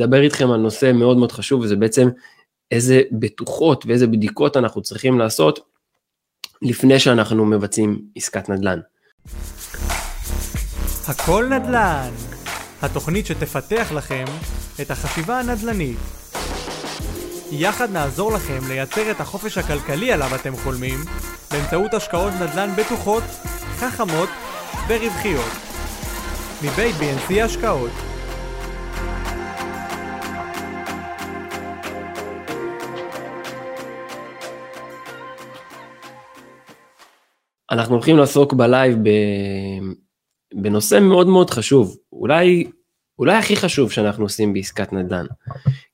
לדבר איתכם על נושא מאוד מאוד חשוב וזה בעצם איזה בטוחות ואיזה בדיקות אנחנו צריכים לעשות לפני שאנחנו מבצעים עסקת נדל"ן. הכל נדל"ן, התוכנית שתפתח לכם את החשיבה הנדל"נית. יחד נעזור לכם לייצר את החופש הכלכלי עליו אתם חולמים באמצעות השקעות נדל"ן בטוחות, חכמות ורווחיות. מבית BNC השקעות אנחנו הולכים לעסוק בלייב בנושא מאוד מאוד חשוב, אולי, אולי הכי חשוב שאנחנו עושים בעסקת נדל"ן.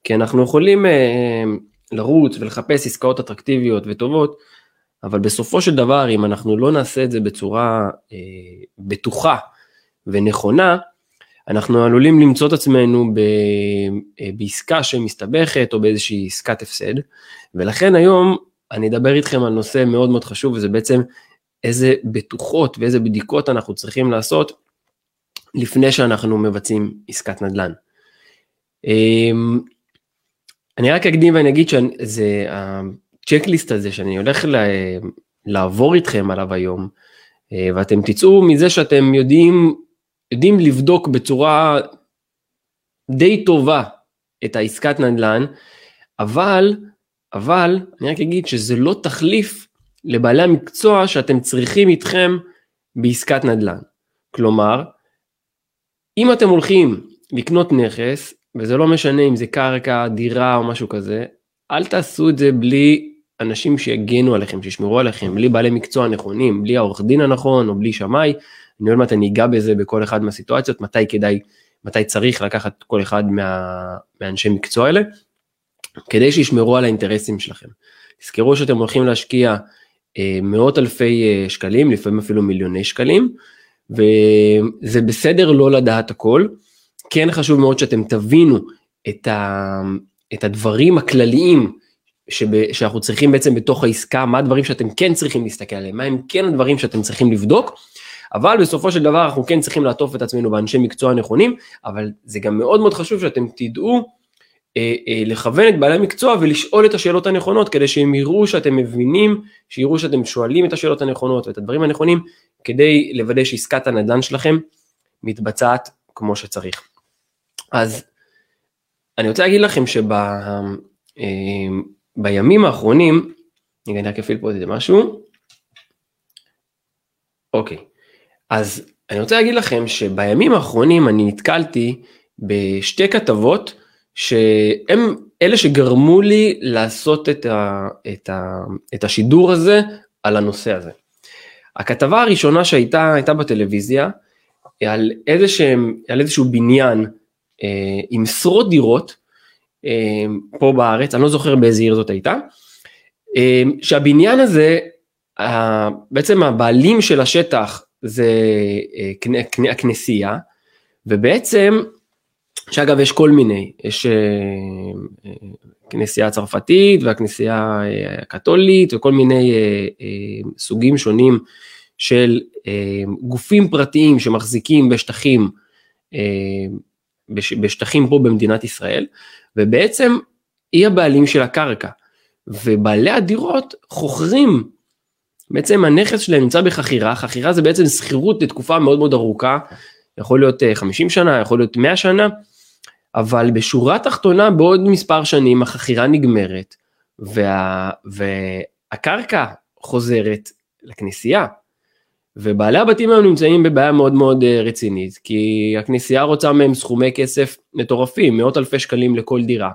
כי אנחנו יכולים אה, לרוץ ולחפש עסקאות אטרקטיביות וטובות, אבל בסופו של דבר אם אנחנו לא נעשה את זה בצורה אה, בטוחה ונכונה, אנחנו עלולים למצוא את עצמנו ב, אה, בעסקה שמסתבכת או באיזושהי עסקת הפסד, ולכן היום אני אדבר איתכם על נושא מאוד מאוד חשוב וזה בעצם איזה בטוחות ואיזה בדיקות אנחנו צריכים לעשות לפני שאנחנו מבצעים עסקת נדל"ן. אמ, אני רק אקדים ואני אגיד שזה הצ'קליסט הזה שאני הולך לעבור איתכם עליו היום, אה, ואתם תצאו מזה שאתם יודעים, יודעים לבדוק בצורה די טובה את העסקת נדל"ן, אבל, אבל אני רק אגיד שזה לא תחליף לבעלי המקצוע שאתם צריכים איתכם בעסקת נדל"ן. כלומר, אם אתם הולכים לקנות נכס, וזה לא משנה אם זה קרקע, דירה או משהו כזה, אל תעשו את זה בלי אנשים שיגנו עליכם, שישמרו עליכם, בלי בעלי מקצוע נכונים, בלי העורך דין הנכון או בלי שמאי. אני עוד מעט אני אגע בזה בכל אחד מהסיטואציות, מתי כדאי, מתי צריך לקחת כל אחד מה, מהאנשי מקצוע האלה, כדי שישמרו על האינטרסים שלכם. תזכרו שאתם הולכים להשקיע מאות אלפי אה, שקלים, לפעמים אפילו מיליוני שקלים, וזה בסדר לא לדעת הכל, כן חשוב מאוד שאתם תבינו את, ה, את הדברים הכלליים שב, שאנחנו צריכים בעצם בתוך העסקה, מה הדברים שאתם כן צריכים להסתכל עליהם, מה הם כן הדברים שאתם צריכים לבדוק, אבל בסופו של דבר אנחנו כן צריכים לעטוף את עצמנו באנשי מקצוע נכונים, אבל זה גם מאוד מאוד חשוב שאתם תדעו אה, אה, לכוון את בעלי המקצוע ולשאול את השאלות הנכונות כדי שהם יראו שאתם מבינים, שיראו שאתם שואלים את השאלות הנכונות ואת הדברים הנכונים כדי לוודא שעסקת הנדל"ן שלכם מתבצעת כמו שצריך. אז אני רוצה להגיד לכם שבימים אה, האחרונים, אני רק אפעיל פה איזה משהו, אוקיי, אז אני רוצה להגיד לכם שבימים האחרונים אני נתקלתי בשתי כתבות שהם אלה שגרמו לי לעשות את, ה, את, ה, את השידור הזה על הנושא הזה. הכתבה הראשונה שהייתה הייתה בטלוויזיה על, איזשהם, על איזשהו בניין אה, עם עשרות דירות אה, פה בארץ, אני לא זוכר באיזה עיר זאת הייתה, אה, שהבניין הזה, אה, בעצם הבעלים של השטח זה אה, כנ, הכנסייה, ובעצם שאגב יש כל מיני, יש אה, אה, כנסייה הצרפתית והכנסייה אה, הקתולית וכל מיני סוגים שונים של גופים פרטיים שמחזיקים בשטחים, בשטחים פה במדינת ישראל, ובעצם היא הבעלים של הקרקע, ובעלי הדירות חוכרים, בעצם הנכס שלהם נמצא בחכירה, חכירה זה בעצם שכירות לתקופה מאוד מאוד ארוכה, יכול להיות 50 שנה, יכול להיות 100 שנה, אבל בשורה התחתונה בעוד מספר שנים החכירה נגמרת וה, והקרקע חוזרת לכנסייה. ובעלי הבתים היום נמצאים בבעיה מאוד מאוד אה, רצינית כי הכנסייה רוצה מהם סכומי כסף מטורפים מאות אלפי שקלים לכל דירה.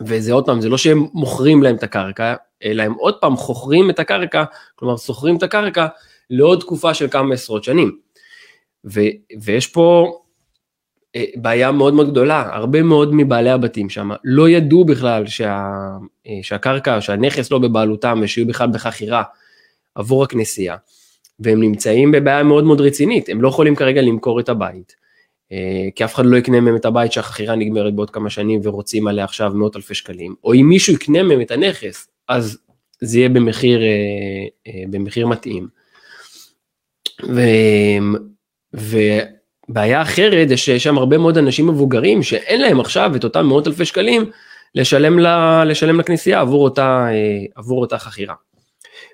וזה עוד פעם זה לא שהם מוכרים להם את הקרקע אלא הם עוד פעם חוכרים את הקרקע כלומר שוכרים את הקרקע לעוד תקופה של כמה עשרות שנים. ו, ויש פה בעיה מאוד מאוד גדולה, הרבה מאוד מבעלי הבתים שם לא ידעו בכלל שה, אה, שהקרקע, שהנכס לא בבעלותם ושיהיו בכלל בחכירה עבור הכנסייה, והם נמצאים בבעיה מאוד מאוד רצינית, הם לא יכולים כרגע למכור את הבית, אה, כי אף אחד לא יקנה מהם את הבית שהחכירה נגמרת בעוד כמה שנים ורוצים עליה עכשיו מאות אלפי שקלים, או אם מישהו יקנה מהם את הנכס, אז זה יהיה במחיר, במחיר מתאים. ו, ו, בעיה אחרת זה שיש שם הרבה מאוד אנשים מבוגרים שאין להם עכשיו את אותם מאות אלפי שקלים לשלם, לה, לשלם לכנסייה עבור אותה, אה, עבור אותה חכירה.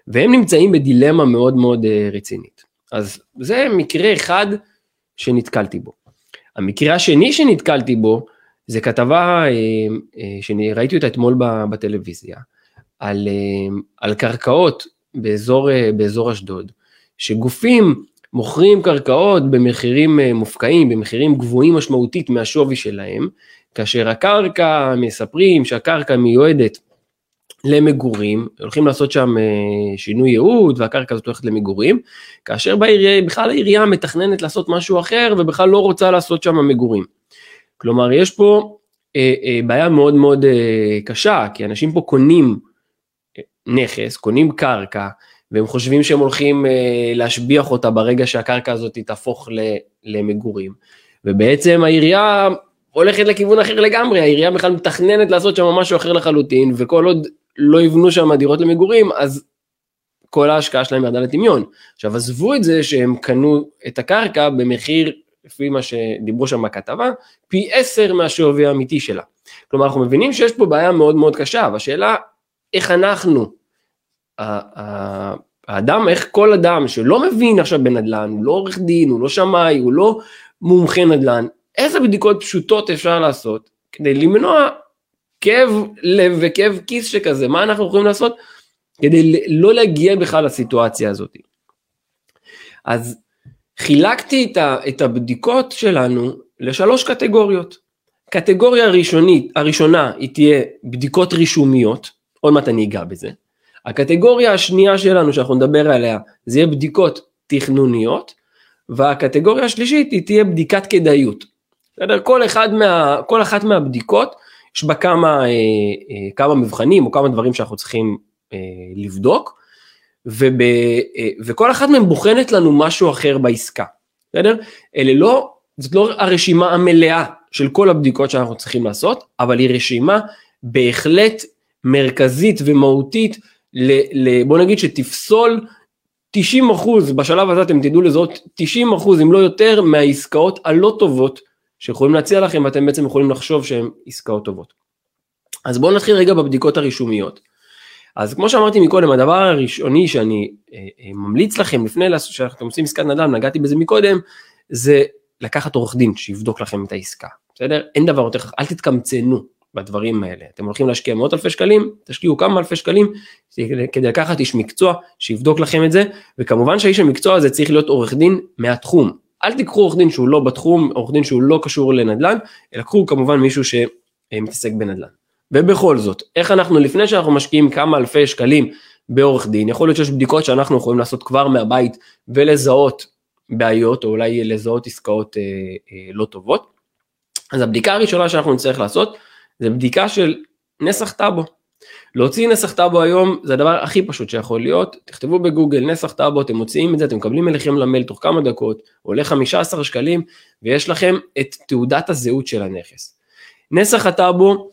והם נמצאים בדילמה מאוד מאוד אה, רצינית. אז זה מקרה אחד שנתקלתי בו. המקרה השני שנתקלתי בו זה כתבה שראיתי אותה אתמול בטלוויזיה על, על קרקעות באזור, באזור אשדוד, שגופים מוכרים קרקעות במחירים אה, מופקעים, במחירים גבוהים משמעותית מהשווי שלהם, כאשר הקרקע, מספרים שהקרקע מיועדת למגורים, הולכים לעשות שם אה, שינוי ייעוד והקרקע הזאת הולכת למגורים, כאשר בעירייה, בכלל העירייה מתכננת לעשות משהו אחר ובכלל לא רוצה לעשות שם מגורים. כלומר יש פה אה, אה, בעיה מאוד מאוד אה, קשה, כי אנשים פה קונים אה, נכס, קונים קרקע, והם חושבים שהם הולכים אה, להשביח אותה ברגע שהקרקע הזאת תהפוך למגורים. ובעצם העירייה הולכת לכיוון אחר לגמרי, העירייה בכלל מתכננת לעשות שם משהו אחר לחלוטין, וכל עוד לא יבנו שם דירות למגורים, אז כל ההשקעה שלהם ירדה לטמיון. עכשיו עזבו את זה שהם קנו את הקרקע במחיר, לפי מה שדיברו שם בכתבה, פי עשר מהשווי האמיתי שלה. כלומר אנחנו מבינים שיש פה בעיה מאוד מאוד קשה, והשאלה איך אנחנו האדם, איך כל אדם שלא מבין עכשיו בנדל"ן, הוא לא עורך דין, הוא לא שמאי, הוא לא מומחה נדל"ן, איזה בדיקות פשוטות אפשר לעשות כדי למנוע כאב לב וכאב כיס שכזה, מה אנחנו יכולים לעשות כדי לא להגיע בכלל לסיטואציה הזאת. אז חילקתי את הבדיקות שלנו לשלוש קטגוריות. קטגוריה הראשונית, הראשונה היא תהיה בדיקות רישומיות, עוד מעט אני אגע בזה. הקטגוריה השנייה שלנו שאנחנו נדבר עליה זה יהיה בדיקות תכנוניות והקטגוריה השלישית היא תהיה בדיקת כדאיות. בסדר? כל, אחד מה, כל אחת מהבדיקות יש בה כמה, אה, אה, כמה מבחנים או כמה דברים שאנחנו צריכים אה, לבדוק וב, אה, וכל אחת מהן בוחנת לנו משהו אחר בעסקה. בסדר? אלה לא, זאת לא הרשימה המלאה של כל הבדיקות שאנחנו צריכים לעשות, אבל היא רשימה בהחלט מרכזית ומהותית ל, ל, בוא נגיד שתפסול 90 אחוז, בשלב הזה אתם תדעו לזהות 90 אחוז אם לא יותר מהעסקאות הלא טובות שיכולים להציע לכם ואתם בעצם יכולים לחשוב שהן עסקאות טובות. אז בואו נתחיל רגע בבדיקות הרישומיות. אז כמו שאמרתי מקודם, הדבר הראשוני שאני אה, אה, ממליץ לכם לפני שאתם עושים עסקת נדל"ן, נגעתי בזה מקודם, זה לקחת עורך דין שיבדוק לכם את העסקה, בסדר? אין דבר יותר, אל תתקמצנו, בדברים האלה. אתם הולכים להשקיע מאות אלפי שקלים, תשקיעו כמה אלפי שקלים כדי לקחת איש מקצוע שיבדוק לכם את זה, וכמובן שהאיש המקצוע הזה צריך להיות עורך דין מהתחום. אל תיקחו עורך דין שהוא לא בתחום, עורך דין שהוא לא קשור לנדל"ן, אלא קחו כמובן מישהו שמתעסק בנדל"ן. ובכל זאת, איך אנחנו לפני שאנחנו משקיעים כמה אלפי שקלים בעורך דין, יכול להיות שיש בדיקות שאנחנו יכולים לעשות כבר מהבית ולזהות בעיות, או אולי לזהות עסקאות אה, אה, לא טובות. אז הבדיקה הראשונה שאנחנו נצטרך לעשות, זה בדיקה של נסח טאבו. להוציא נסח טאבו היום זה הדבר הכי פשוט שיכול להיות, תכתבו בגוגל נסח טאבו, אתם מוציאים את זה, אתם מקבלים אליכם למייל תוך כמה דקות, עולה 15 שקלים, ויש לכם את תעודת הזהות של הנכס. נסח הטאבו,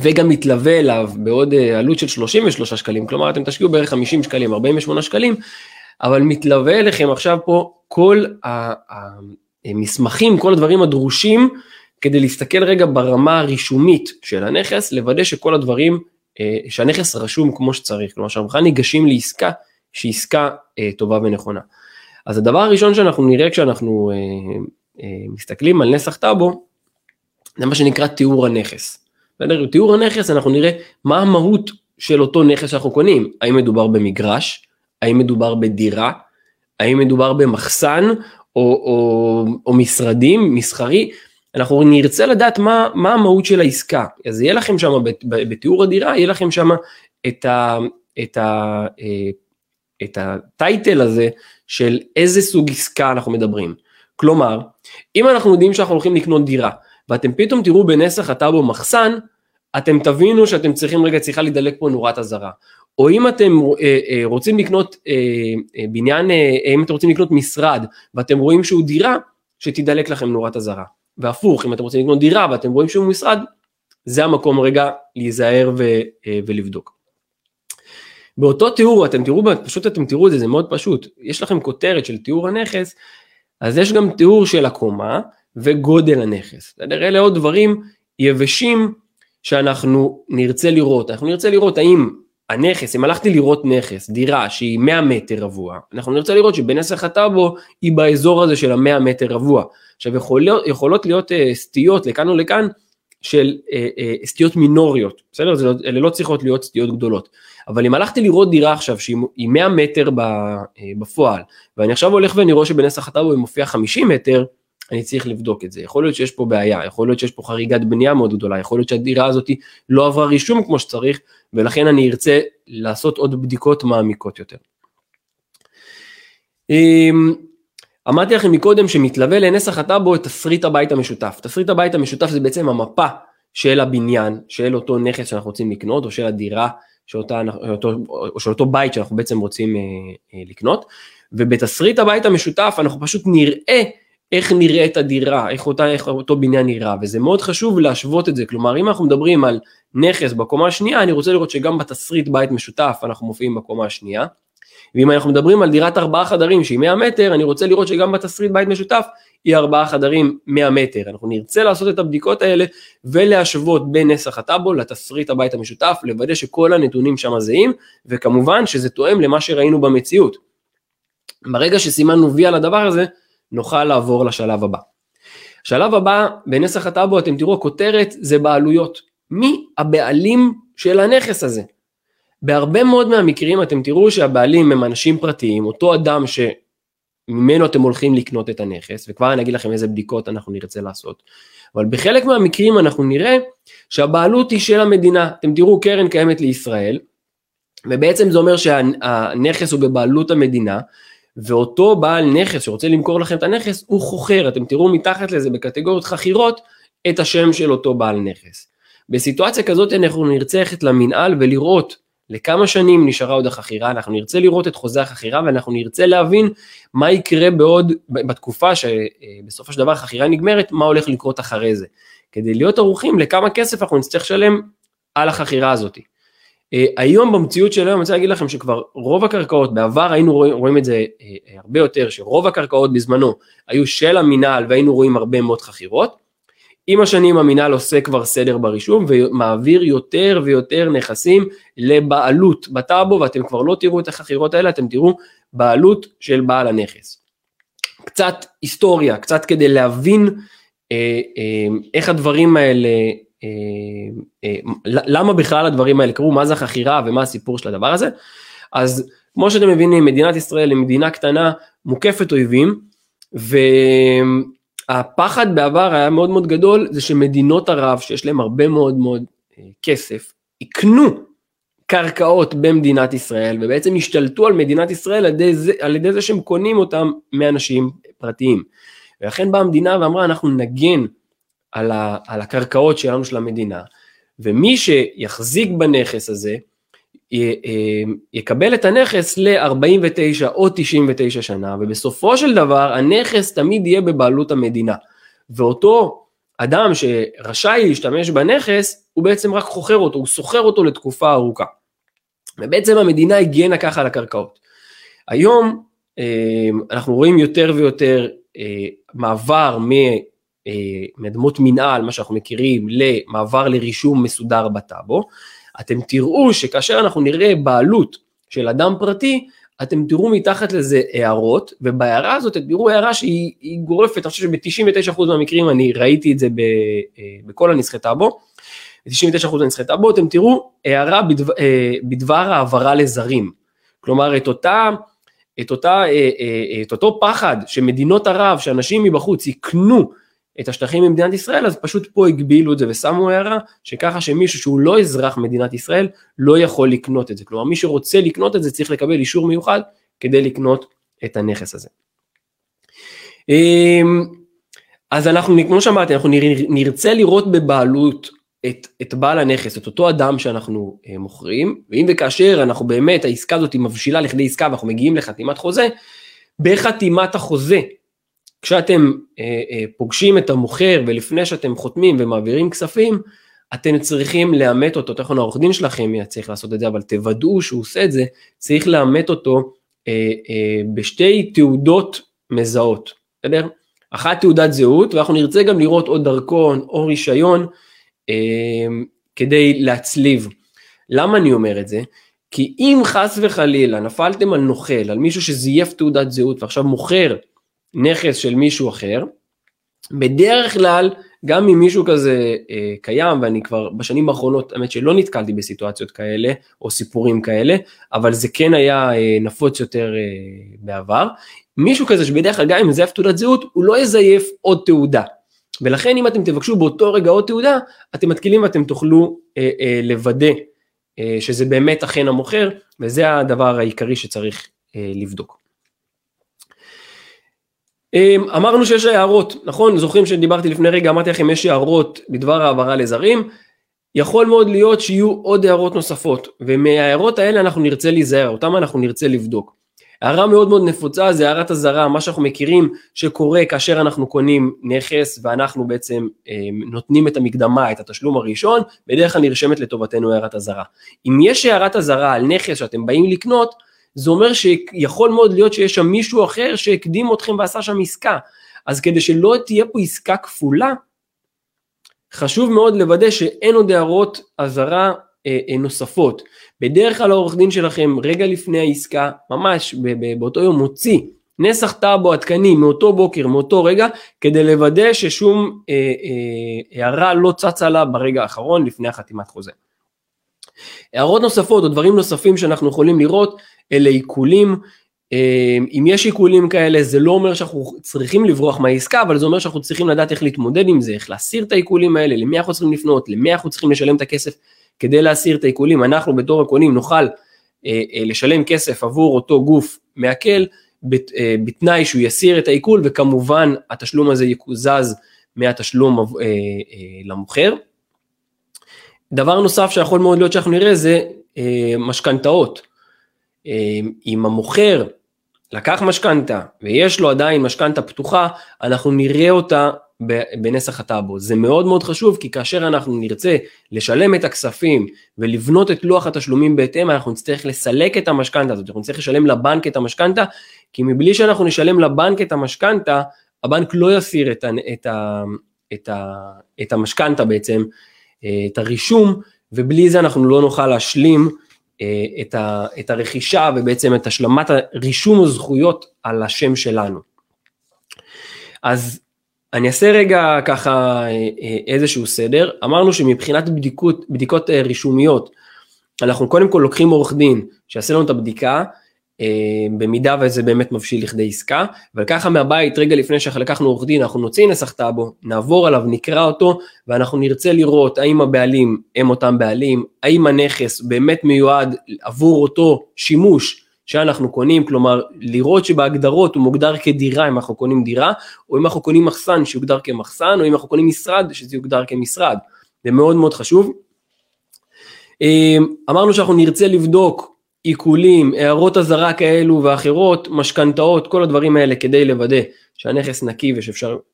וגם מתלווה אליו בעוד אה, עלות של 33 שקלים, כלומר אתם תשקיעו בערך 50 שקלים, 48 שקלים, אבל מתלווה אליכם עכשיו פה כל המסמכים, כל הדברים הדרושים כדי להסתכל רגע ברמה הרישומית של הנכס, לוודא שכל הדברים, אה, שהנכס רשום כמו שצריך, כלומר שאנחנו בכלל ניגשים לעסקה שהיא עסקה אה, טובה ונכונה. אז הדבר הראשון שאנחנו נראה כשאנחנו אה, מסתכלים על נסח טאבו, זה מה שנקרא תיאור הנכס. בסדר? תיאור הנכס אנחנו נראה מה המהות של אותו נכס שאנחנו קונים, האם מדובר במגרש, האם מדובר בדירה, האם מדובר במחסן או, או, או משרדים, מסחרי, אנחנו נרצה לדעת מה, מה המהות של העסקה, אז יהיה לכם שם בתיאור הדירה, יהיה לכם שם את, ה, את, ה, אה, את הטייטל הזה של איזה סוג עסקה אנחנו מדברים. כלומר, אם אנחנו יודעים שאנחנו הולכים לקנות דירה, ואתם פתאום תראו בנסח הטאבו מחסן, אתם תבינו שאתם צריכים רגע צריכה להידלק פה נורת אזהרה. או אם אתם אה, אה, רוצים לקנות אה, אה, בניין, אה, אם אתם רוצים לקנות משרד ואתם רואים שהוא דירה, שתידלק לכם נורת אזהרה. והפוך, אם אתם רוצים לקנות דירה ואתם רואים שהוא משרד, זה המקום רגע להיזהר ו, אה, ולבדוק. באותו תיאור, אתם תראו, פשוט אתם תראו את זה, זה מאוד פשוט. יש לכם כותרת של תיאור הנכס, אז יש גם תיאור של הקומה וגודל הנכס. בסדר? אלה עוד דברים יבשים שאנחנו נרצה לראות. אנחנו נרצה לראות האם הנכס, אם הלכתי לראות נכס, דירה שהיא 100 מטר רבוע, אנחנו נרצה לראות שבנסח הטאבו היא באזור הזה של ה-100 מטר רבוע. עכשיו יכול, יכולות להיות uh, סטיות לכאן או לכאן של uh, uh, סטיות מינוריות, בסדר? זה, לא, אלה לא צריכות להיות סטיות גדולות. אבל אם הלכתי לראות דירה עכשיו שהיא 100 מטר בפועל, ואני עכשיו הולך ואני רואה שבנסח הטאבו היא מופיעה 50 מטר, אני צריך לבדוק את זה. יכול להיות שיש פה בעיה, יכול להיות שיש פה חריגת בנייה מאוד גדולה, יכול להיות שהדירה הזאת לא עברה רישום כמו שצריך, ולכן אני ארצה לעשות עוד בדיקות מעמיקות יותר. אמ, אמרתי לכם מקודם שמתלווה לנסח הטאבו את תסריט הבית המשותף. תסריט הבית המשותף זה בעצם המפה של הבניין, של אותו נכס שאנחנו רוצים לקנות, או של הדירה, שאותה, אותו, או של אותו בית שאנחנו בעצם רוצים אה, אה, לקנות, ובתסריט הבית המשותף אנחנו פשוט נראה איך נראית הדירה, איך, אותה, איך אותו בניין נראה, וזה מאוד חשוב להשוות את זה, כלומר אם אנחנו מדברים על נכס בקומה השנייה, אני רוצה לראות שגם בתסריט בית משותף אנחנו מופיעים בקומה השנייה, ואם אנחנו מדברים על דירת ארבעה חדרים שהיא 100 מטר, אני רוצה לראות שגם בתסריט בית משותף היא ארבעה חדרים 100 מטר. אנחנו נרצה לעשות את הבדיקות האלה ולהשוות בין נסח הטאבו לתסריט הבית המשותף, לוודא שכל הנתונים שם זהים, וכמובן שזה תואם למה שראינו במציאות. ברגע שסימנו וי על הדבר הזה, נוכל לעבור לשלב הבא. שלב הבא, בנסח הטאבו אתם תראו הכותרת זה בעלויות. מי הבעלים של הנכס הזה? בהרבה מאוד מהמקרים אתם תראו שהבעלים הם אנשים פרטיים, אותו אדם שממנו אתם הולכים לקנות את הנכס, וכבר אני אגיד לכם איזה בדיקות אנחנו נרצה לעשות. אבל בחלק מהמקרים אנחנו נראה שהבעלות היא של המדינה. אתם תראו קרן קיימת לישראל, ובעצם זה אומר שהנכס הוא בבעלות המדינה, ואותו בעל נכס שרוצה למכור לכם את הנכס הוא חוכר, אתם תראו מתחת לזה בקטגוריות חכירות את השם של אותו בעל נכס. בסיטואציה כזאת אנחנו נרצה ללכת למינהל ולראות לכמה שנים נשארה עוד החכירה, אנחנו נרצה לראות את חוזה החכירה ואנחנו נרצה להבין מה יקרה בעוד, בתקופה שבסופו של דבר החכירה נגמרת, מה הולך לקרות אחרי זה. כדי להיות ערוכים לכמה כסף אנחנו נצטרך לשלם על החכירה הזאת. Uh, היום במציאות של היום אני רוצה להגיד לכם שכבר רוב הקרקעות, בעבר היינו רואים, רואים את זה uh, הרבה יותר, שרוב הקרקעות בזמנו היו של המינהל והיינו רואים הרבה מאוד חכירות. עם השנים המינהל עושה כבר סדר ברישום ומעביר יותר ויותר נכסים לבעלות בטאבו ואתם כבר לא תראו את החכירות האלה, אתם תראו בעלות של בעל הנכס. קצת היסטוריה, קצת כדי להבין אה, אה, איך הדברים האלה אה, אה, למה בכלל הדברים האלה קרו, מה זה החכירה ומה הסיפור של הדבר הזה. אז כמו שאתם מבינים, מדינת ישראל היא מדינה קטנה, מוקפת אויבים, והפחד בעבר היה מאוד מאוד גדול, זה שמדינות ערב, שיש להם הרבה מאוד מאוד אה, כסף, יקנו קרקעות במדינת ישראל, ובעצם השתלטו על מדינת ישראל על ידי זה, על ידי זה שהם קונים אותם מאנשים פרטיים. ולכן באה המדינה ואמרה, אנחנו נגן על, ה, על הקרקעות שלנו של המדינה, ומי שיחזיק בנכס הזה, י, אה, יקבל את הנכס ל-49 או 99 שנה, ובסופו של דבר הנכס תמיד יהיה בבעלות המדינה. ואותו אדם שרשאי להשתמש בנכס, הוא בעצם רק חוכר אותו, הוא שוכר אותו לתקופה ארוכה. ובעצם המדינה הגנה ככה על הקרקעות. היום אה, אנחנו רואים יותר ויותר אה, מעבר מאדמות מנהל, מה שאנחנו מכירים, למעבר לרישום מסודר בטאבו, אתם תראו שכאשר אנחנו נראה בעלות של אדם פרטי, אתם תראו מתחת לזה הערות, ובהערה הזאת אתם תראו הערה שהיא גורפת, אני חושב שב-99% מהמקרים אני ראיתי את זה ב, אה, בכל הנסחי טאבו, ב-99% מהנסחי טאבו אתם תראו הערה בדבר, אה, בדבר העברה לזרים, כלומר את אותה, את, אותה, את אותו פחד שמדינות ערב, שאנשים מבחוץ יקנו את השטחים ממדינת ישראל, אז פשוט פה הגבילו את זה ושמו הערה, שככה שמישהו שהוא לא אזרח מדינת ישראל לא יכול לקנות את זה. כלומר, מי שרוצה לקנות את זה צריך לקבל אישור מיוחד כדי לקנות את הנכס הזה. אמ, אז אנחנו, כמו שאמרתי, אנחנו נרצה לראות בבעלות את, את בעל הנכס, את אותו אדם שאנחנו אה, מוכרים, ואם וכאשר אנחנו באמת, העסקה הזאת מבשילה לכדי עסקה ואנחנו מגיעים לחתימת חוזה, בחתימת החוזה כשאתם אה, אה, פוגשים את המוכר ולפני שאתם חותמים ומעבירים כספים, אתם צריכים לאמת אותו, תכף העורך דין שלכם צריך לעשות את זה, אבל תוודאו שהוא עושה את זה, צריך לאמת אותו אה, אה, בשתי תעודות מזהות. בסדר? אחת תעודת זהות, ואנחנו נרצה גם לראות או דרכון או רישיון אה, כדי להצליב. למה אני אומר את זה? כי אם חס וחלילה נפלתם על נוכל, על מישהו שזייף תעודת זהות ועכשיו מוכר נכס של מישהו אחר, בדרך כלל גם אם מישהו כזה אה, קיים ואני כבר בשנים האחרונות האמת שלא נתקלתי בסיטואציות כאלה או סיפורים כאלה אבל זה כן היה אה, נפוץ יותר אה, בעבר. מישהו כזה שבדרך כלל גם אם מזייף תעודת זהות הוא לא יזייף עוד תעודה. ולכן אם אתם תבקשו באותו רגע עוד תעודה אתם מתקילים ואתם תוכלו אה, אה, לוודא אה, שזה באמת אכן המוכר וזה הדבר העיקרי שצריך אה, לבדוק. אמ, אמרנו שיש הערות, נכון? זוכרים שדיברתי לפני רגע, אמרתי לכם יש הערות בדבר העברה לזרים, יכול מאוד להיות שיהיו עוד הערות נוספות, ומההערות האלה אנחנו נרצה להיזהר, אותם אנחנו נרצה לבדוק. הערה מאוד מאוד נפוצה זה הערת אזהרה, מה שאנחנו מכירים שקורה כאשר אנחנו קונים נכס ואנחנו בעצם אה, נותנים את המקדמה, את התשלום הראשון, בדרך כלל נרשמת לטובתנו הערת אזהרה. אם יש הערת אזהרה על נכס שאתם באים לקנות, זה אומר שיכול מאוד להיות שיש שם מישהו אחר שהקדים אתכם ועשה שם עסקה. אז כדי שלא תהיה פה עסקה כפולה, חשוב מאוד לוודא שאין עוד הערות אזהרה אה, אה, נוספות. בדרך כלל העורך דין שלכם רגע לפני העסקה, ממש באותו יום מוציא נסח טאבו עדכני מאותו בוקר, מאותו רגע, כדי לוודא ששום אה, אה, הערה לא צצה לה ברגע האחרון לפני החתימת חוזה. הערות נוספות או דברים נוספים שאנחנו יכולים לראות אלה עיקולים. אה, אם יש עיקולים כאלה זה לא אומר שאנחנו צריכים לברוח מהעסקה אבל זה אומר שאנחנו צריכים לדעת איך להתמודד עם זה, איך להסיר את העיקולים האלה, למי אנחנו צריכים לפנות, למי אנחנו צריכים לשלם את הכסף כדי להסיר את העיקולים, אנחנו בתור הקונים נוכל אה, אה, לשלם כסף עבור אותו גוף מעכל בתנאי שהוא יסיר את העיקול וכמובן התשלום הזה יקוזז מהתשלום למוכר. דבר נוסף שיכול מאוד להיות שאנחנו נראה זה משכנתאות. אם המוכר לקח משכנתה ויש לו עדיין משכנתה פתוחה, אנחנו נראה אותה בנסח הטאבו. זה מאוד מאוד חשוב כי כאשר אנחנו נרצה לשלם את הכספים ולבנות את לוח התשלומים בהתאם, אנחנו נצטרך לסלק את המשכנתה הזאת, אנחנו נצטרך לשלם לבנק את המשכנתה, כי מבלי שאנחנו נשלם לבנק את המשכנתה, הבנק לא יסיר את, ה, את, ה, את, ה, את המשכנתה בעצם, אה, את הרישום, ובלי זה אנחנו לא נוכל להשלים את, ה, את הרכישה ובעצם את השלמת רישום הזכויות על השם שלנו. אז אני אעשה רגע ככה אה, אה, איזשהו סדר, אמרנו שמבחינת בדיקות, בדיקות רישומיות, אנחנו קודם כל לוקחים עורך דין שיעשה לנו את הבדיקה, במידה וזה באמת מבשיל לכדי עסקה, וככה מהבית רגע לפני שלקחנו עורך דין אנחנו נוציא נסח טאבו, נעבור עליו, נקרא אותו ואנחנו נרצה לראות האם הבעלים הם אותם בעלים, האם הנכס באמת מיועד עבור אותו שימוש שאנחנו קונים, כלומר לראות שבהגדרות הוא מוגדר כדירה אם אנחנו קונים דירה, או אם אנחנו קונים מחסן שיוגדר כמחסן, או אם אנחנו קונים משרד שזה יוגדר כמשרד, זה מאוד מאוד חשוב. אמרנו שאנחנו נרצה לבדוק עיקולים, הערות אזהרה כאלו ואחרות, משכנתאות, כל הדברים האלה כדי לוודא שהנכס נקי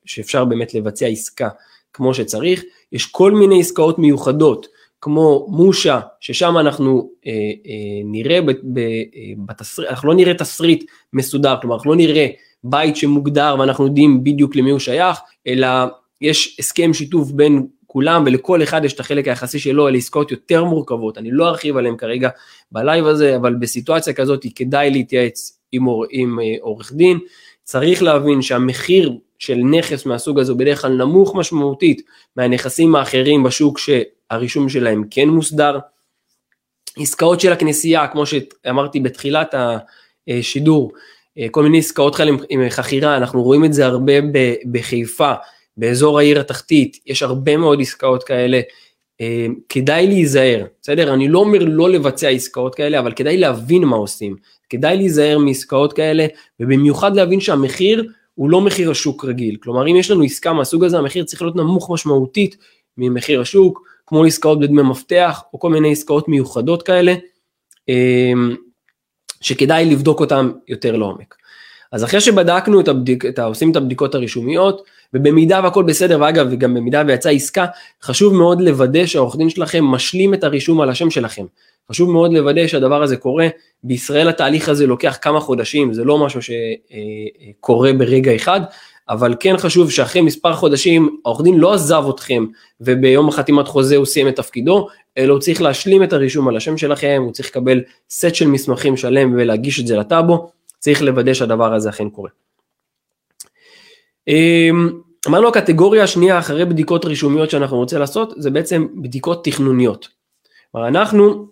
ושאפשר באמת לבצע עסקה כמו שצריך. יש כל מיני עסקאות מיוחדות כמו מושה, ששם אנחנו אה, אה, נראה ב, ב, אה, בתסריט, אנחנו לא נראה תסריט מסודר, כלומר אנחנו לא נראה בית שמוגדר ואנחנו יודעים בדיוק למי הוא שייך, אלא יש הסכם שיתוף בין כולם ולכל אחד יש את החלק היחסי שלו, אלה עסקאות יותר מורכבות, אני לא ארחיב עליהן כרגע בלייב הזה, אבל בסיטואציה כזאת כדאי להתייעץ עם, עם אה, עורך דין, צריך להבין שהמחיר של נכס מהסוג הזה הוא בדרך כלל נמוך משמעותית מהנכסים האחרים בשוק שהרישום שלהם כן מוסדר. עסקאות של הכנסייה, כמו שאמרתי בתחילת השידור, אה, כל מיני עסקאות עם חכירה, אנחנו רואים את זה הרבה בחיפה, באזור העיר התחתית, יש הרבה מאוד עסקאות כאלה, אה, כדאי להיזהר, בסדר? אני לא אומר לא לבצע עסקאות כאלה, אבל כדאי להבין מה עושים, כדאי להיזהר מעסקאות כאלה, ובמיוחד להבין שהמחיר הוא לא מחיר השוק רגיל, כלומר אם יש לנו עסקה מהסוג הזה, המחיר צריך להיות נמוך משמעותית ממחיר השוק, כמו עסקאות בדמי מפתח, או כל מיני עסקאות מיוחדות כאלה, אה, שכדאי לבדוק אותם יותר לעומק. אז אחרי שבדקנו את הבדיק, את, עושים את הבדיקות הרישומיות, ובמידה והכל בסדר, ואגב, וגם במידה ויצאה עסקה, חשוב מאוד לוודא שהעורך דין שלכם משלים את הרישום על השם שלכם. חשוב מאוד לוודא שהדבר הזה קורה. בישראל התהליך הזה לוקח כמה חודשים, זה לא משהו שקורה ברגע אחד, אבל כן חשוב שאחרי מספר חודשים העורך דין לא עזב אתכם וביום החתימת חוזה הוא סיים את תפקידו, אלא הוא צריך להשלים את הרישום על השם שלכם, הוא צריך לקבל סט של מסמכים שלם ולהגיש את זה לטאבו, צריך לוודא שהדבר הזה אכן קורה. אמ, אמרנו הקטגוריה השנייה אחרי בדיקות רישומיות שאנחנו רוצים לעשות זה בעצם בדיקות תכנוניות. כלומר אנחנו,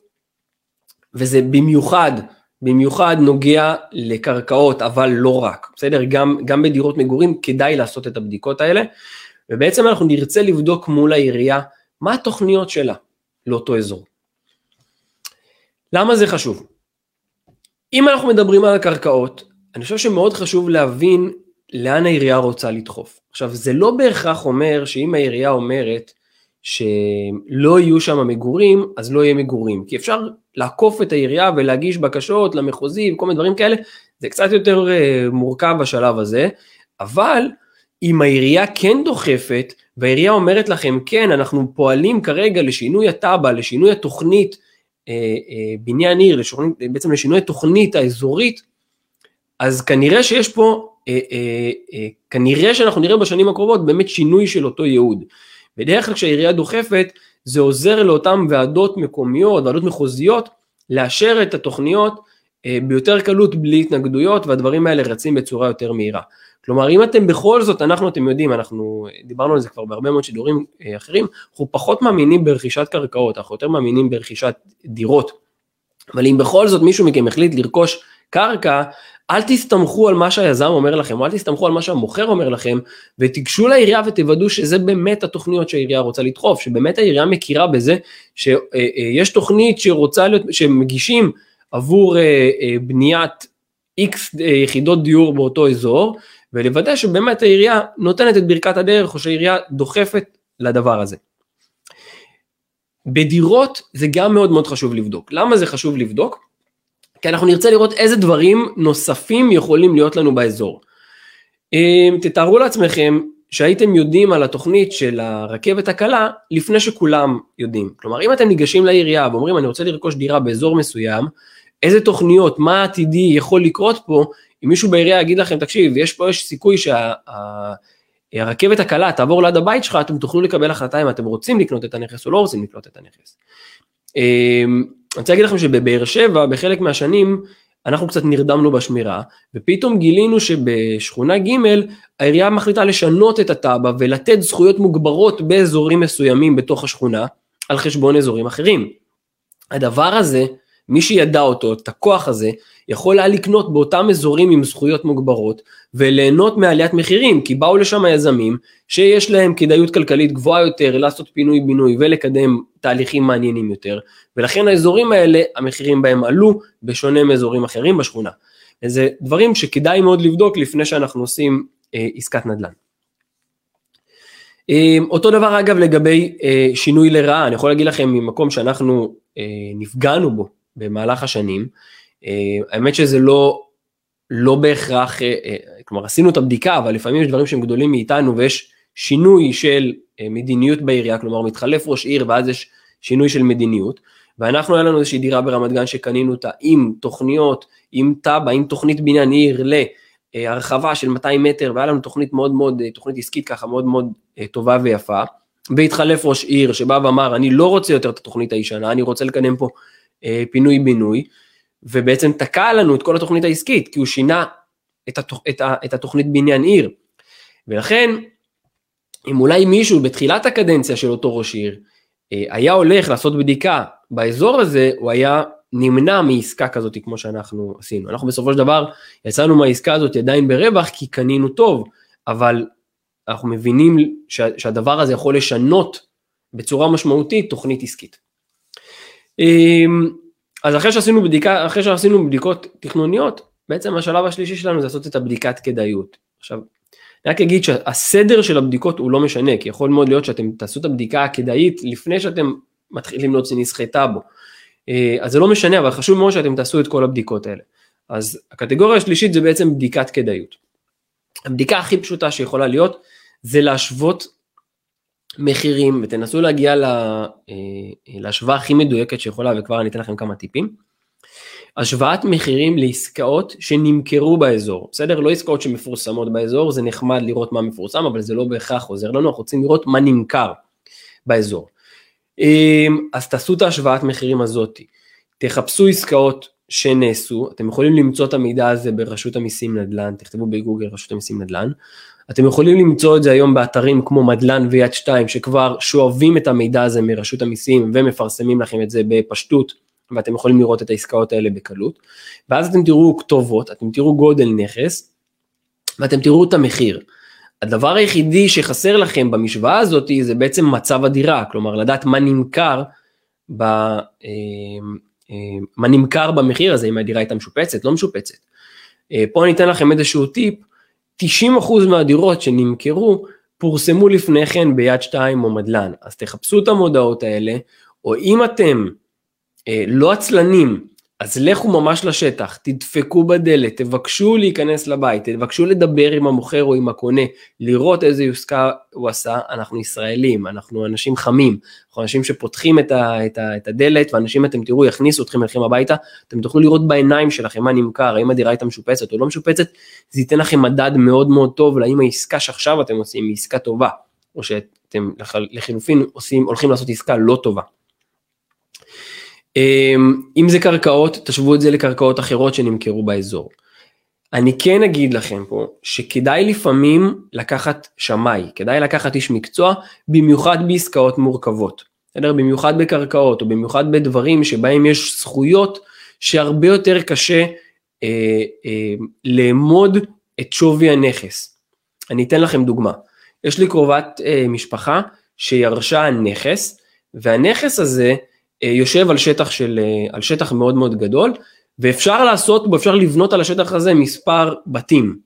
וזה במיוחד, במיוחד נוגע לקרקעות אבל לא רק, בסדר? גם, גם בדירות מגורים כדאי לעשות את הבדיקות האלה ובעצם אנחנו נרצה לבדוק מול העירייה מה התוכניות שלה לאותו אזור. למה זה חשוב? אם אנחנו מדברים על הקרקעות, אני חושב שמאוד חשוב להבין לאן העירייה רוצה לדחוף. עכשיו זה לא בהכרח אומר שאם העירייה אומרת שלא יהיו שם מגורים, אז לא יהיה מגורים. כי אפשר לעקוף את העירייה ולהגיש בקשות למחוזי וכל מיני דברים כאלה, זה קצת יותר uh, מורכב בשלב הזה, אבל אם העירייה כן דוחפת, והעירייה אומרת לכם, כן, אנחנו פועלים כרגע לשינוי התב"ע, לשינוי התוכנית uh, uh, בניין עיר, לשינוי, בעצם לשינוי התוכנית האזורית, אז כנראה שיש פה אה, אה, אה, כנראה שאנחנו נראה בשנים הקרובות באמת שינוי של אותו ייעוד. בדרך כלל כשהעירייה דוחפת זה עוזר לאותן ועדות מקומיות, ועדות מחוזיות, לאשר את התוכניות ביותר קלות בלי התנגדויות והדברים האלה רצים בצורה יותר מהירה. כלומר אם אתם בכל זאת, אנחנו אתם יודעים, אנחנו דיברנו על זה כבר בהרבה מאוד שידורים אחרים, אנחנו פחות מאמינים ברכישת קרקעות, אנחנו יותר מאמינים ברכישת דירות. אבל אם בכל זאת מישהו מכם החליט לרכוש קרקע, אל תסתמכו על מה שהיזם אומר לכם, או אל תסתמכו על מה שהמוכר אומר לכם, ותיגשו לעירייה ותוודאו שזה באמת התוכניות שהעירייה רוצה לדחוף, שבאמת העירייה מכירה בזה שיש אה, אה, תוכנית שרוצה להיות, שמגישים עבור אה, בניית איקס יחידות דיור באותו אזור, ולוודא שבאמת העירייה נותנת את ברכת הדרך, או שהעירייה דוחפת לדבר הזה. בדירות זה גם מאוד מאוד חשוב לבדוק. למה זה חשוב לבדוק? כי אנחנו נרצה לראות איזה דברים נוספים יכולים להיות לנו באזור. תתארו לעצמכם שהייתם יודעים על התוכנית של הרכבת הקלה לפני שכולם יודעים. כלומר אם אתם ניגשים לעירייה ואומרים אני רוצה לרכוש דירה באזור מסוים, איזה תוכניות, מה העתידי יכול לקרות פה, אם מישהו בעירייה יגיד לכם תקשיב יש פה יש סיכוי שהרכבת שה, הקלה תעבור ליד הבית שלך אתם תוכלו לקבל החלטה אם אתם רוצים לקנות את הנכס או לא רוצים לקנות את הנכס. אני רוצה להגיד לכם שבבאר שבע בחלק מהשנים אנחנו קצת נרדמנו בשמירה ופתאום גילינו שבשכונה ג' העירייה מחליטה לשנות את התב"ע ולתת זכויות מוגברות באזורים מסוימים בתוך השכונה על חשבון אזורים אחרים. הדבר הזה, מי שידע אותו, את הכוח הזה, יכול היה לקנות באותם אזורים עם זכויות מוגברות וליהנות מעליית מחירים כי באו לשם היזמים שיש להם כדאיות כלכלית גבוהה יותר לעשות פינוי בינוי ולקדם תהליכים מעניינים יותר ולכן האזורים האלה המחירים בהם עלו בשונה מאזורים אחרים בשכונה. וזה דברים שכדאי מאוד לבדוק לפני שאנחנו עושים אה, עסקת נדל"ן. אה, אותו דבר אגב לגבי אה, שינוי לרעה, אני יכול להגיד לכם ממקום שאנחנו אה, נפגענו בו במהלך השנים, אה, האמת שזה לא, לא בהכרח, אה, אה, כלומר עשינו את הבדיקה, אבל לפעמים יש דברים שהם גדולים מאיתנו ויש שינוי של מדיניות בעירייה, כלומר מתחלף ראש עיר ואז יש שינוי של מדיניות, ואנחנו היה לנו איזושהי דירה ברמת גן שקנינו אותה עם תוכניות, עם תב"ע, עם תוכנית בניין עיר להרחבה של 200 מטר, והיה לנו תוכנית מאוד מאוד, תוכנית עסקית ככה מאוד מאוד טובה ויפה, והתחלף ראש עיר שבא ואמר אני לא רוצה יותר את התוכנית הישנה, אני רוצה לקדם פה פינוי בינוי, ובעצם תקע לנו את כל התוכנית העסקית, כי הוא שינה את, התוכ... את, ה... את התוכנית בניין עיר. ולכן, אם אולי מישהו בתחילת הקדנציה של אותו ראש עיר, אה, היה הולך לעשות בדיקה באזור הזה, הוא היה נמנע מעסקה כזאת כמו שאנחנו עשינו. אנחנו בסופו של דבר יצאנו מהעסקה הזאת עדיין ברווח כי קנינו טוב, אבל אנחנו מבינים שה, שהדבר הזה יכול לשנות בצורה משמעותית תוכנית עסקית. אמ, אז אחרי שעשינו בדיקה, אחרי שעשינו בדיקות תכנוניות, בעצם השלב השלישי שלנו זה לעשות את הבדיקת כדאיות. עכשיו, אני רק אגיד שהסדר של הבדיקות הוא לא משנה, כי יכול מאוד להיות שאתם תעשו את הבדיקה הכדאית לפני שאתם מתחילים להוציא נסחי טאבו. אה, אז זה לא משנה, אבל חשוב מאוד שאתם תעשו את כל הבדיקות האלה. אז הקטגוריה השלישית זה בעצם בדיקת כדאיות. הבדיקה הכי פשוטה שיכולה להיות זה להשוות מחירים ותנסו להגיע לה, אה, להשוואה הכי מדויקת שיכולה וכבר אני אתן לכם כמה טיפים. השוואת מחירים לעסקאות שנמכרו באזור, בסדר? לא עסקאות שמפורסמות באזור, זה נחמד לראות מה מפורסם, אבל זה לא בהכרח עוזר לנו, אנחנו רוצים לראות מה נמכר באזור. אמ, אז תעשו את ההשוואת מחירים הזאתי, תחפשו עסקאות שנעשו, אתם יכולים למצוא את המידע הזה ברשות המיסים נדל"ן, תכתבו בגוגל רשות המיסים נדל"ן, אתם יכולים למצוא את זה היום באתרים כמו מדלן ויד 2 שכבר שואבים את המידע הזה מרשות המיסים ומפרסמים לכם את זה בפשטות ואתם יכולים לראות את העסקאות האלה בקלות ואז אתם תראו כתובות, אתם תראו גודל נכס ואתם תראו את המחיר. הדבר היחידי שחסר לכם במשוואה הזאת זה בעצם מצב הדירה, כלומר לדעת מה נמכר, ב, אה, אה, מה נמכר במחיר הזה, אם הדירה הייתה משופצת, לא משופצת. אה, פה אני אתן לכם איזשהו טיפ, 90% מהדירות שנמכרו פורסמו לפני כן ביד 2 או מדלן, אז תחפשו את המודעות האלה, או אם אתם אה, לא עצלנים, אז לכו ממש לשטח, תדפקו בדלת, תבקשו להיכנס לבית, תבקשו לדבר עם המוכר או עם הקונה, לראות איזה עסקה הוא עשה, אנחנו ישראלים, אנחנו אנשים חמים, אנחנו אנשים שפותחים את, ה, את, ה, את הדלת, ואנשים אתם תראו יכניסו אתכם אליכם הביתה, אתם תוכלו לראות בעיניים שלכם מה נמכר, האם הדירה הייתה משופצת או לא משופצת, זה ייתן לכם מדד מאוד מאוד טוב להאם העסקה שעכשיו אתם עושים היא עסקה טובה, או שאתם לחילופין עושים, הולכים לעשות עסקה לא טובה. אמ, אם זה קרקעות, תשוו את זה לקרקעות אחרות שנמכרו באזור. אני כן אגיד לכם פה שכדאי לפעמים לקחת שמאי, כדאי לקחת איש מקצוע, במיוחד בעסקאות מורכבות. בסדר? במיוחד בקרקעות או במיוחד בדברים שבהם יש זכויות שהרבה יותר קשה אה, אה, לאמוד את שווי הנכס. אני אתן לכם דוגמה. יש לי קרובת אה, משפחה שירשה נכס, והנכס הזה יושב על שטח, של, אה, על שטח מאוד מאוד גדול, ואפשר לעשות בו, אפשר לבנות על השטח הזה מספר בתים.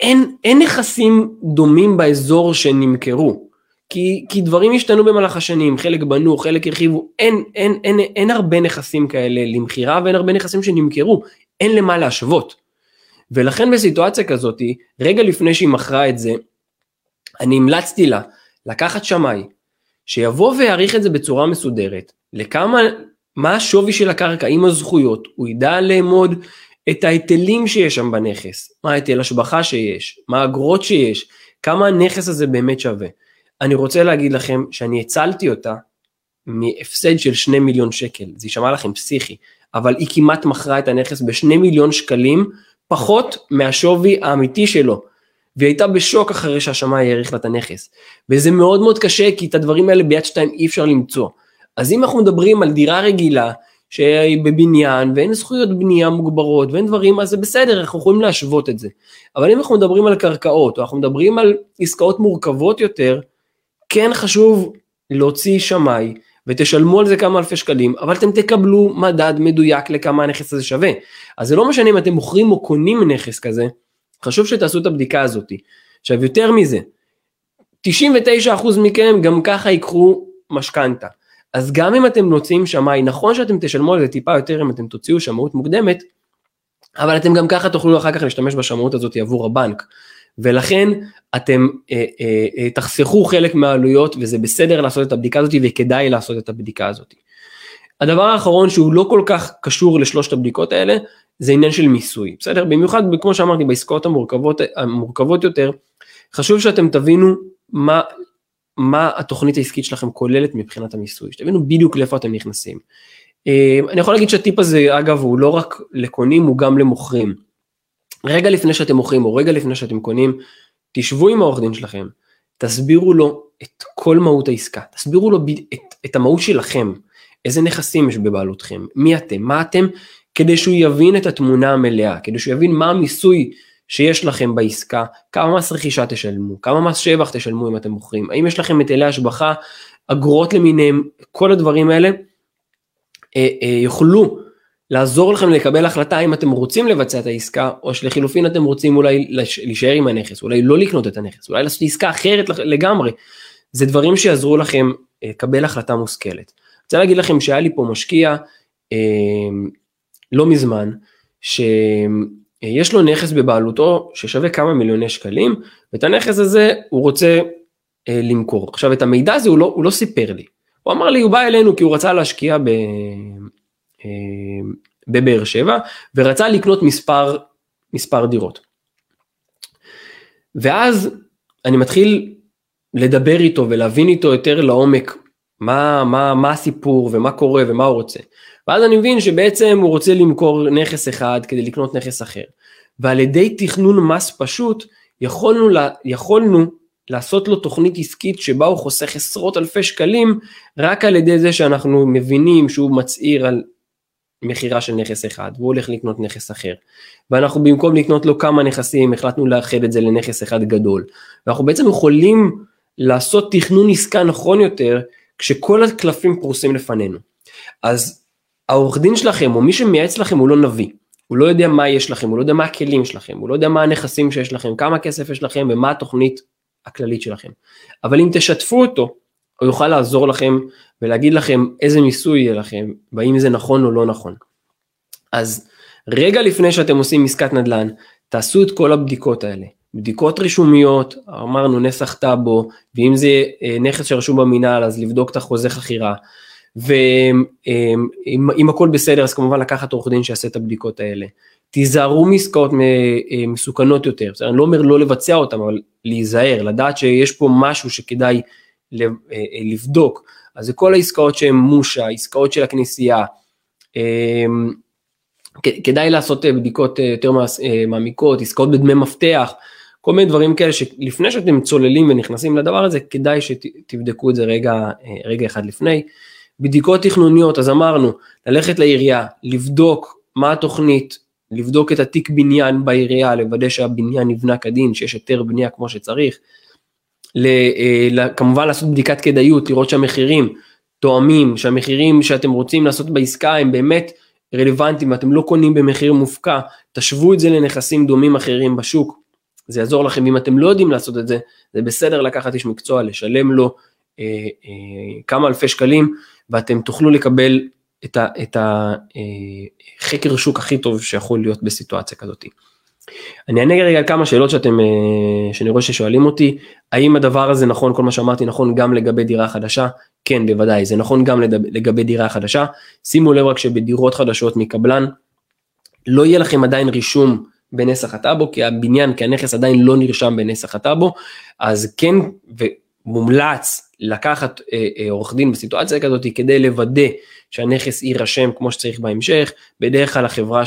אין, אין נכסים דומים באזור שנמכרו, כי, כי דברים השתנו במהלך השנים, חלק בנו, חלק הרחיבו, אין, אין, אין, אין, אין הרבה נכסים כאלה למכירה ואין הרבה נכסים שנמכרו, אין למה להשוות. ולכן בסיטואציה כזאת, רגע לפני שהיא מכרה את זה, אני המלצתי לה לקחת שמאי, שיבוא ויעריך את זה בצורה מסודרת, לכמה, מה השווי של הקרקע עם הזכויות, הוא ידע לאמוד את ההיטלים שיש שם בנכס, מה ההיטל השבחה שיש, מה האגרות שיש, כמה הנכס הזה באמת שווה. אני רוצה להגיד לכם שאני הצלתי אותה מהפסד של 2 מיליון שקל, זה יישמע לכם פסיכי, אבל היא כמעט מכרה את הנכס ב-2 מיליון שקלים פחות מהשווי האמיתי שלו. והיא הייתה בשוק אחרי שהשמאי העריך לה את הנכס. וזה מאוד מאוד קשה כי את הדברים האלה ביד שתיים אי אפשר למצוא. אז אם אנחנו מדברים על דירה רגילה שהיא בבניין ואין זכויות בנייה מוגברות ואין דברים אז זה בסדר אנחנו יכולים להשוות את זה. אבל אם אנחנו מדברים על קרקעות או אנחנו מדברים על עסקאות מורכבות יותר כן חשוב להוציא שמאי ותשלמו על זה כמה אלפי שקלים, אבל אתם תקבלו מדד מדויק לכמה הנכס הזה שווה. אז זה לא משנה אם אתם מוכרים או קונים נכס כזה, חשוב שתעשו את הבדיקה הזאת. עכשיו יותר מזה, 99% מכם גם ככה ייקחו משכנתה. אז גם אם אתם מוציאים שמאי, נכון שאתם תשלמו על זה טיפה יותר אם אתם תוציאו שמאות מוקדמת, אבל אתם גם ככה תוכלו אחר כך להשתמש בשמאות הזאת עבור הבנק. ולכן אתם אה, אה, אה, תחסכו חלק מהעלויות וזה בסדר לעשות את הבדיקה הזאת וכדאי לעשות את הבדיקה הזאת. הדבר האחרון שהוא לא כל כך קשור לשלושת הבדיקות האלה זה עניין של מיסוי, בסדר? במיוחד כמו שאמרתי בעסקאות המורכבות, המורכבות יותר, חשוב שאתם תבינו מה, מה התוכנית העסקית שלכם כוללת מבחינת המיסוי, שתבינו בדיוק לאיפה אתם נכנסים. אה, אני יכול להגיד שהטיפ הזה אגב הוא לא רק לקונים הוא גם למוכרים. רגע לפני שאתם מוכרים או רגע לפני שאתם קונים, תשבו עם העורך דין שלכם, תסבירו לו את כל מהות העסקה, תסבירו לו את, את המהות שלכם, איזה נכסים יש בבעלותכם, מי אתם, מה אתם, כדי שהוא יבין את התמונה המלאה, כדי שהוא יבין מה המיסוי שיש לכם בעסקה, כמה מס רכישה תשלמו, כמה מס שבח תשלמו אם אתם מוכרים, האם יש לכם היטלי השבחה, אגרות למיניהם, כל הדברים האלה אה, אה, יוכלו לעזור לכם לקבל החלטה אם אתם רוצים לבצע את העסקה, או שלחילופין אתם רוצים אולי להישאר עם הנכס, אולי לא לקנות את הנכס, אולי לעשות עסקה אחרת לגמרי. זה דברים שיעזרו לכם אה, לקבל החלטה מושכלת. רוצה להגיד לכם שהיה לי פה משקיע, אה, לא מזמן, שיש לו נכס בבעלותו ששווה כמה מיליוני שקלים, ואת הנכס הזה הוא רוצה אה, למכור. עכשיו את המידע הזה הוא לא, הוא לא סיפר לי, הוא אמר לי הוא בא אלינו כי הוא רצה להשקיע ב, בבאר שבע, ורצה לקנות מספר, מספר דירות. ואז אני מתחיל לדבר איתו ולהבין איתו יותר לעומק מה, מה, מה הסיפור ומה קורה ומה הוא רוצה. ואז אני מבין שבעצם הוא רוצה למכור נכס אחד כדי לקנות נכס אחר. ועל ידי תכנון מס פשוט יכולנו, יכולנו לעשות לו תוכנית עסקית שבה הוא חוסך עשרות אלפי שקלים רק על ידי זה שאנחנו מבינים שהוא מצהיר על מכירה של נכס אחד והוא הולך לקנות נכס אחר. ואנחנו במקום לקנות לו כמה נכסים החלטנו לאחד את זה לנכס אחד גדול. ואנחנו בעצם יכולים לעשות תכנון עסקה נכון יותר כשכל הקלפים פרוסים לפנינו. אז העורך דין שלכם או מי שמייעץ לכם הוא לא נביא. הוא לא יודע מה יש לכם, הוא לא יודע מה הכלים שלכם, הוא לא יודע מה הנכסים שיש לכם, כמה כסף יש לכם ומה התוכנית הכללית שלכם. אבל אם תשתפו אותו, הוא יוכל לעזור לכם ולהגיד לכם איזה מיסוי יהיה לכם, והאם זה נכון או לא נכון. אז רגע לפני שאתם עושים עסקת נדל"ן, תעשו את כל הבדיקות האלה. בדיקות רישומיות, אמרנו נסח טאבו, ואם זה אה, נכס שרשום במינהל אז לבדוק את החוזה חכירה, ואם הכל בסדר אז כמובן לקחת עורך דין שיעשה את הבדיקות האלה. תיזהרו מעסקאות אה, מסוכנות יותר? אני לא אומר לא לבצע אותן, אבל להיזהר, לדעת שיש פה משהו שכדאי אה, לבדוק. אז זה כל העסקאות שהן מושה, עסקאות של הכנסייה, כדאי לעשות בדיקות יותר מעמיקות, עסקאות בדמי מפתח, כל מיני דברים כאלה שלפני שאתם צוללים ונכנסים לדבר הזה, כדאי שתבדקו את זה רגע, רגע אחד לפני. בדיקות תכנוניות, אז אמרנו, ללכת לעירייה, לבדוק מה התוכנית, לבדוק את התיק בניין בעירייה, לוודא שהבניין נבנה כדין, שיש היתר בנייה כמו שצריך, אה, כמובן לעשות בדיקת כדאיות, לראות שהמחירים תואמים, שהמחירים שאתם רוצים לעשות בעסקה הם באמת רלוונטיים ואתם לא קונים במחיר מופקע, תשוו את זה לנכסים דומים אחרים בשוק, זה יעזור לכם, אם אתם לא יודעים לעשות את זה, זה בסדר לקחת איש מקצוע, לשלם לו אה, אה, כמה אלפי שקלים, ואתם תוכלו לקבל את, ה, את החקר אה, שוק הכי טוב שיכול להיות בסיטואציה כזאת. אני אענה רגע על כמה שאלות שאתם, אה, שאני רואה ששואלים אותי, האם הדבר הזה נכון, כל מה שאמרתי נכון גם לגבי דירה חדשה? כן, בוודאי, זה נכון גם לגבי דירה חדשה. שימו לב רק שבדירות חדשות מקבלן, לא יהיה לכם עדיין רישום בנסח הטאבו, כי הבניין, כי הנכס עדיין לא נרשם בנסח הטאבו, אז כן, ומומלץ לקחת אה, אה, עורך דין בסיטואציה כזאת כדי לוודא שהנכס יירשם כמו שצריך בהמשך, בדרך כלל החברה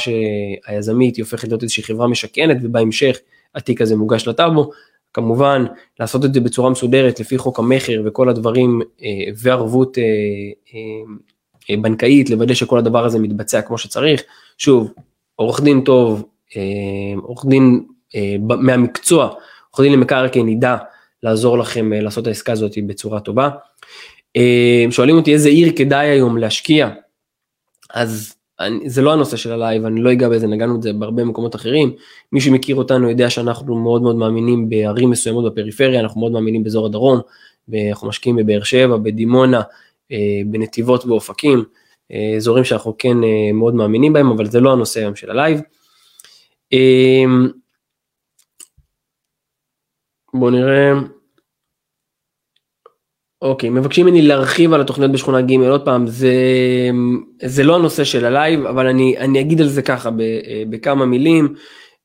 היזמית היא הופכת להיות איזושהי חברה משכנת ובהמשך התיק הזה מוגש לטאבו, כמובן לעשות את זה בצורה מסודרת לפי חוק המכר וכל הדברים אה, וערבות בנקאית, לוודא שכל הדבר הזה מתבצע כמו שצריך, שוב, עורך דין טוב, עורך דין מהמקצוע, עורך דין למקרקעין ידע לעזור לכם אה, לעשות את העסקה הזאת בצורה טובה. אה, שואלים אותי איזה עיר כדאי היום להשקיע, אז אני, זה לא הנושא של הלייב, אני לא אגע בזה, נגענו בזה בהרבה מקומות אחרים. מי שמכיר אותנו יודע שאנחנו מאוד מאוד מאמינים בערים מסוימות בפריפריה, אנחנו מאוד מאמינים באזור הדרום, אנחנו משקיעים בבאר שבע, בדימונה, אה, בנתיבות ואופקים, אזורים שאנחנו כן מאוד מאמינים בהם, אבל זה לא הנושא היום של הלייב. בואו נראה. אוקיי, מבקשים ממני להרחיב על התוכניות בשכונה ג' עוד פעם, זה, זה לא הנושא של הלייב, אבל אני, אני אגיד על זה ככה ב, בכמה מילים.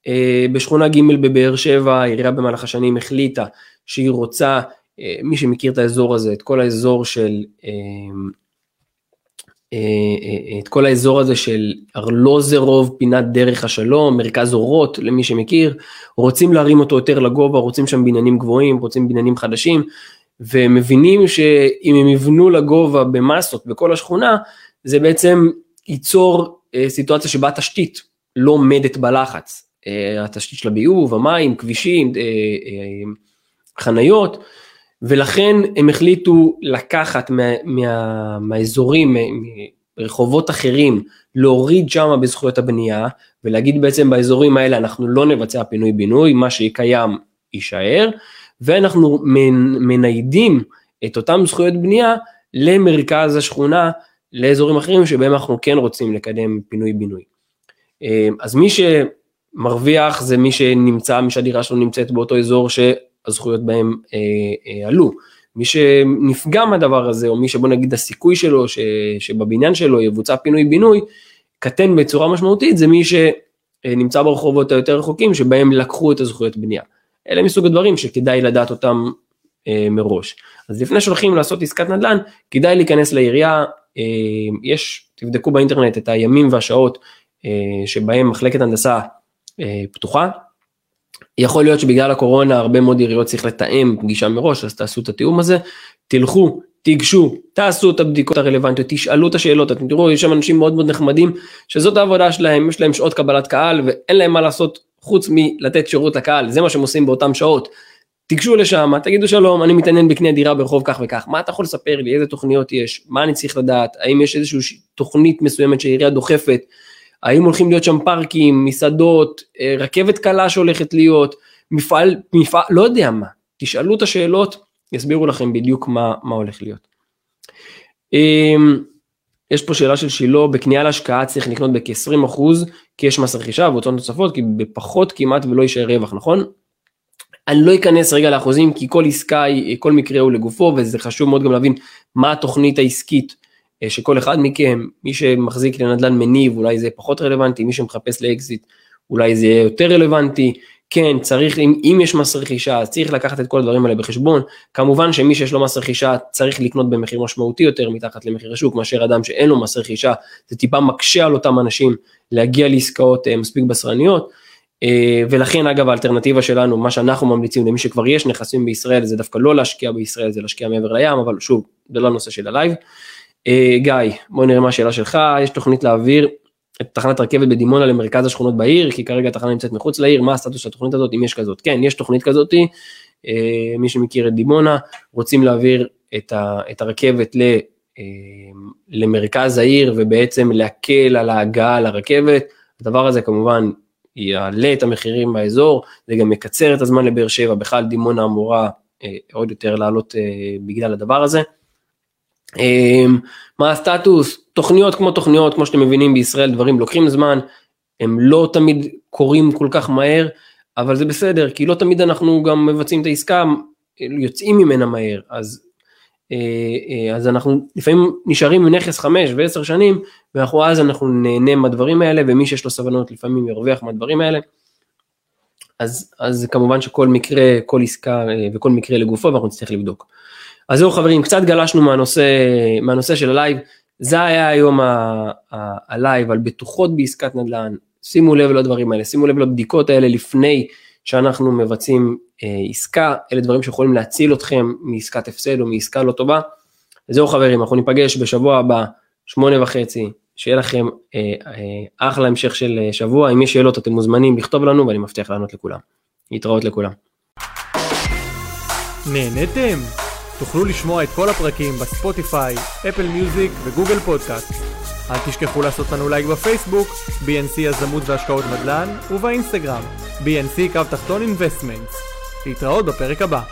אה, בשכונה ג' בבאר שבע, העירייה במהלך השנים החליטה שהיא רוצה, אה, מי שמכיר את האזור הזה, את כל האזור של, אה, את כל האזור הזה של ארלוזרוב, פינת דרך השלום, מרכז אורות, למי שמכיר, רוצים להרים אותו יותר לגובה, רוצים שם בניינים גבוהים, רוצים בניינים חדשים, ומבינים שאם הם יבנו לגובה במסות בכל השכונה, זה בעצם ייצור אה, סיטואציה שבה התשתית לא עומדת בלחץ. אה, התשתית של הביוב, המים, כבישים, אה, חניות, ולכן הם החליטו לקחת מה, מה, מהאזורים, מרחובות אחרים, להוריד שם בזכויות הבנייה, ולהגיד בעצם באזורים האלה אנחנו לא נבצע פינוי בינוי, מה שקיים יישאר, ואנחנו מניידים את אותם זכויות בנייה למרכז השכונה, לאזורים אחרים שבהם אנחנו כן רוצים לקדם פינוי בינוי. אה, אז מי שמרוויח זה מי שנמצא, מי שהדירה שלו נמצאת באותו אזור שהזכויות בהם אה, אה, עלו. מי שנפגע מהדבר הזה, או מי שבוא נגיד הסיכוי שלו, ש, שבבניין שלו יבוצע פינוי בינוי, קטן בצורה משמעותית, זה מי שנמצא ברחובות היותר רחוקים, שבהם לקחו את הזכויות בנייה. אלה מסוג הדברים שכדאי לדעת אותם אה, מראש. אז לפני שהולכים לעשות עסקת נדל"ן, כדאי להיכנס לעירייה, אה, יש, תבדקו באינטרנט את הימים והשעות אה, שבהם מחלקת הנדסה אה, פתוחה. יכול להיות שבגלל הקורונה הרבה מאוד עיריות צריך לתאם פגישה מראש, אז תעשו את התיאום הזה, תלכו, תיגשו, תעשו את הבדיקות הרלוונטיות, תשאלו את השאלות, אתם תראו, יש שם אנשים מאוד מאוד נחמדים, שזאת העבודה שלהם, יש להם שעות קבלת קהל ואין להם מה לעשות חוץ מלתת שירות לקהל, זה מה שהם עושים באותם שעות. תיגשו לשם, תגידו שלום, אני מתעניין בקניית דירה ברחוב כך וכך, מה אתה יכול לספר לי, איזה תוכניות יש, מה אני צריך לדעת, האם יש איזושהי תוכנית מסוימת שהעירייה דוחפת, האם הולכים להיות שם פארקים, מסעדות, אה, רכבת קלה שהולכת להיות, מפעל, מפעל, לא יודע מה, תשאלו את השאלות, יסבירו לכם בדיוק מה, מה הולך להיות. אמ, יש פה שאלה של שילה, בקנייה להשקעה צריך לקנות בכ-20% כי יש מס רכישה והוצאות נוספות, כי בפחות כמעט ולא יישאר רווח, נכון? אני לא אכנס רגע לאחוזים כי כל עסקה, כל מקרה הוא לגופו וזה חשוב מאוד גם להבין מה התוכנית העסקית שכל אחד מכם, מי שמחזיק לנדל"ן מניב אולי זה פחות רלוונטי, מי שמחפש לאקזיט אולי זה יהיה יותר רלוונטי, כן צריך, אם, אם יש מס רכישה אז צריך לקחת את כל הדברים האלה בחשבון, כמובן שמי שיש לו מס רכישה צריך לקנות במחיר משמעותי יותר מתחת למחיר השוק מאשר אדם שאין לו מס רכישה, זה טיפה מקשה על אותם אנשים להגיע לעסקאות אה, מספיק בשרניות. אה, ולכן אגב האלטרנטיבה שלנו, מה שאנחנו ממליצים למי שכבר יש נכסים בישראל, זה דווקא לא להשקיע בישראל, זה להשקיע מעבר לים, אבל שוב, זה לא הנושא של הלייב. אה, גיא, בוא נראה מה השאלה שלך, יש תוכנית להעביר את תחנת רכבת בדימונה למרכז השכונות בעיר, כי כרגע התחנה נמצאת מחוץ לעיר, מה הסטטוס של התוכנית הזאת, אם יש כזאת? כן, יש תוכנית כזאת, אה, מי שמכיר את דימונה, רוצים להעביר את, ה, את הרכבת ל, למרכז העיר ובעצם להקל על ההגעה לרכבת, הדבר הזה כמובן יעלה את המחירים באזור, זה גם יקצר את הזמן לבאר שבע, בכלל דימונה אמורה אה, עוד יותר לעלות אה, בגלל הדבר הזה. אה, מה הסטטוס? תוכניות כמו תוכניות, כמו שאתם מבינים בישראל דברים לוקחים זמן, הם לא תמיד קורים כל כך מהר, אבל זה בסדר, כי לא תמיד אנחנו גם מבצעים את העסקה, יוצאים ממנה מהר, אז אה, אה, אז אנחנו לפעמים נשארים עם נכס חמש ועשר שנים, ואנחנו אז אנחנו נהנה מהדברים האלה, ומי שיש לו סבלנות לפעמים ירוויח מהדברים האלה. אז, אז כמובן שכל מקרה, כל עסקה אה, וכל מקרה לגופו, ואנחנו נצטרך לבדוק. אז זהו חברים, קצת גלשנו מהנושא, מהנושא של הלייב, זה היה היום הלייב על בטוחות בעסקת נדל"ן, שימו לב לדברים האלה, שימו לב לבדיקות האלה לפני שאנחנו מבצעים אה, עסקה, אלה דברים שיכולים להציל אתכם מעסקת הפסד או מעסקה לא טובה. וזהו חברים, אנחנו ניפגש בשבוע הבא, שמונה וחצי, שיהיה לכם אה, אה, אחלה המשך של אה, שבוע, אם יש שאלות אתם מוזמנים לכתוב לנו ואני מבטיח לענות לכולם. להתראות לכולם. נהנתם? תוכלו לשמוע את כל הפרקים בספוטיפיי, אפל מיוזיק וגוגל פודקאסט. אל תשכחו לעשות לנו לייק בפייסבוק, BNC יזמות והשקעות נדל"ן, ובאינסטגרם, BNC קו תחתון investments. להתראות בפרק הבא.